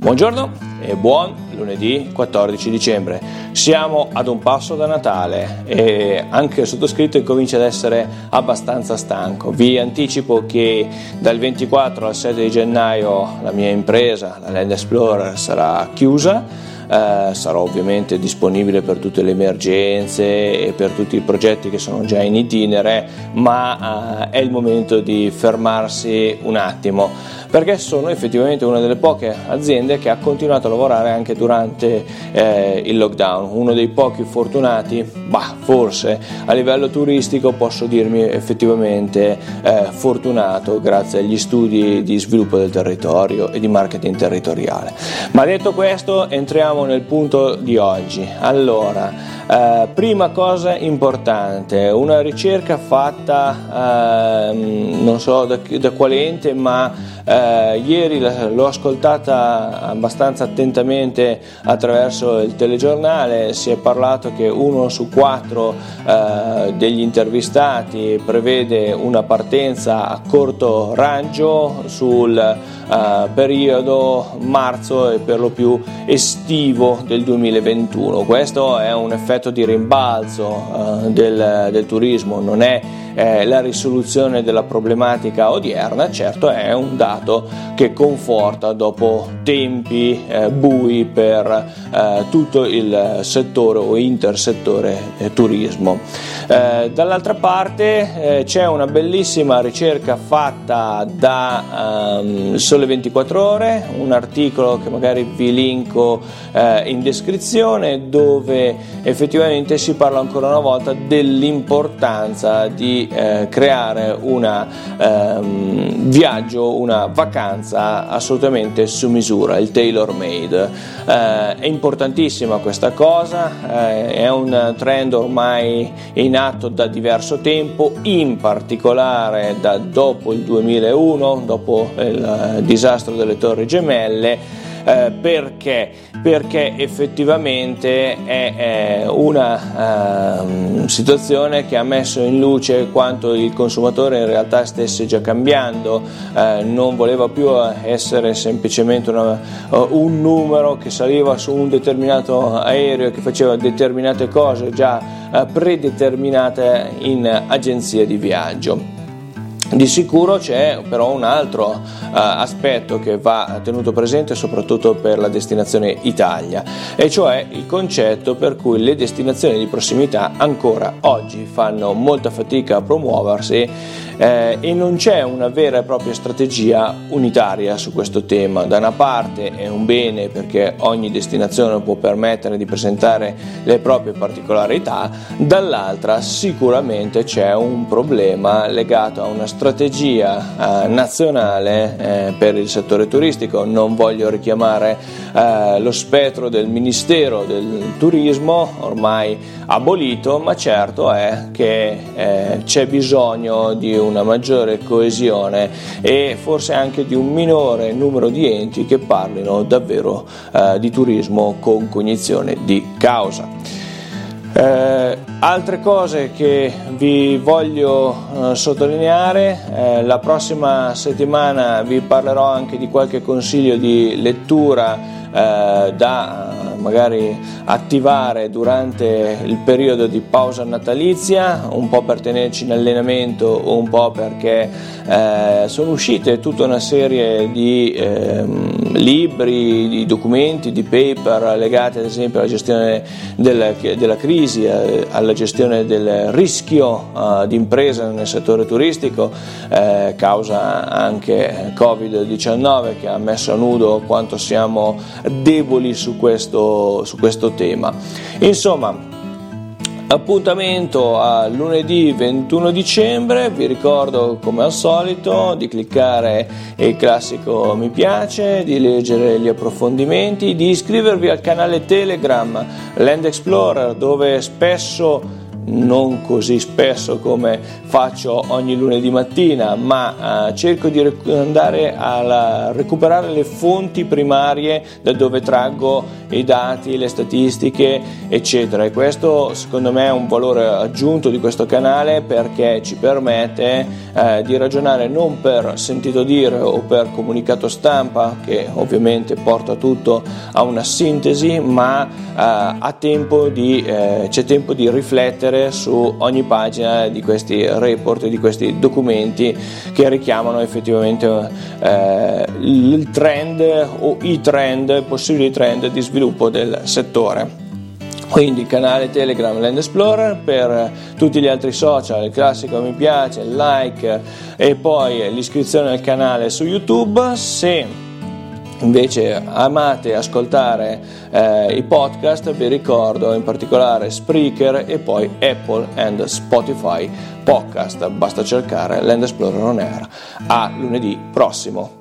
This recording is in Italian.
Buongiorno e buon lunedì 14 dicembre. Siamo ad un passo da Natale e anche il sottoscritto incomincia ad essere abbastanza stanco. Vi anticipo che dal 24 al 7 di gennaio la mia impresa, la Land Explorer, sarà chiusa eh, sarò ovviamente disponibile per tutte le emergenze e per tutti i progetti che sono già in itinere, ma eh, è il momento di fermarsi un attimo perché sono effettivamente una delle poche aziende che ha continuato a lavorare anche durante eh, il lockdown, uno dei pochi fortunati, bah, forse a livello turistico posso dirmi effettivamente eh, fortunato grazie agli studi di sviluppo del territorio e di marketing territoriale. Ma detto questo entriamo entriamo nel punto di oggi. Allora, eh, prima cosa importante, una ricerca fatta, eh, non so da, da, quale ente, ma eh, ieri l'ho ascoltata abbastanza attentamente attraverso il telegiornale, si è parlato che uno su quattro eh, degli intervistati prevede una partenza a corto raggio sul uh, periodo marzo e per lo più estivo del 2021. Questo è un effetto di rimbalzo uh, del, del turismo, non è eh, la risoluzione della problematica odierna, certo è un dato che conforta dopo tempi eh, bui per eh, tutto il settore o intersettore eh, turismo. Eh, dall'altra parte eh, c'è una bellissima ricerca fatta da um, Sole 24 Ore, un articolo che magari vi linko in descrizione dove effettivamente si parla ancora una volta dell'importanza di eh, creare un ehm, viaggio, una vacanza assolutamente su misura, il tailor made. Eh, è importantissima questa cosa, eh, è un trend ormai in atto da diverso tempo, in particolare da dopo il 2001, dopo il disastro delle Torri Gemelle eh, perché? Perché effettivamente è, è una uh, situazione che ha messo in luce quanto il consumatore in realtà stesse già cambiando, uh, non voleva più essere semplicemente una, uh, un numero che saliva su un determinato aereo e che faceva determinate cose già predeterminate in agenzia di viaggio. Di sicuro c'è però un altro uh, aspetto che va tenuto presente soprattutto per la destinazione Italia, e cioè il concetto per cui le destinazioni di prossimità ancora oggi fanno molta fatica a promuoversi eh, e non c'è una vera e propria strategia unitaria su questo tema. Da una parte è un bene perché ogni destinazione può permettere di presentare le proprie particolarità, dall'altra sicuramente c'è un problema legato a una strategia eh, nazionale eh, per il settore turistico. Non voglio richiamare eh, lo spettro del Ministero del Turismo, ormai abolito, ma certo è che eh, c'è bisogno di un una maggiore coesione e forse anche di un minore numero di enti che parlino davvero eh, di turismo con cognizione di causa. Eh, altre cose che vi voglio eh, sottolineare, eh, la prossima settimana vi parlerò anche di qualche consiglio di lettura eh, da magari attivare durante il periodo di pausa natalizia, un po' per tenerci in allenamento, un po' perché eh, sono uscite tutta una serie di eh, libri, di documenti, di paper legati ad esempio alla gestione della, della crisi, eh, alla gestione del rischio eh, di impresa nel settore turistico, eh, causa anche Covid-19 che ha messo a nudo quanto siamo deboli su questo su questo tema. Insomma, Appuntamento a lunedì 21 dicembre, vi ricordo come al solito di cliccare il classico mi piace, di leggere gli approfondimenti, di iscrivervi al canale Telegram Land Explorer dove spesso non così spesso come faccio ogni lunedì mattina, ma eh, cerco di andare a recuperare le fonti primarie da dove traggo i dati, le statistiche, eccetera. E questo secondo me è un valore aggiunto di questo canale perché ci permette eh, di ragionare non per sentito dire o per comunicato stampa, che ovviamente porta tutto a una sintesi, ma eh, tempo di, eh, c'è tempo di riflettere su ogni pagina di questi report, di questi documenti che richiamano effettivamente eh, il trend o i trend, possibili trend di sviluppo del settore quindi canale Telegram Land Explorer per tutti gli altri social, il classico mi piace, il like e poi l'iscrizione al canale su YouTube. Se invece amate ascoltare eh, i podcast vi ricordo in particolare Spreaker e poi Apple and Spotify podcast. Basta cercare Land Explorer On Air a lunedì prossimo